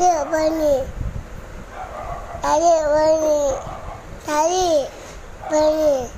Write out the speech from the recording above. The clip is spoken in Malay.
Tarik balik. Tarik balik. Tarik balik.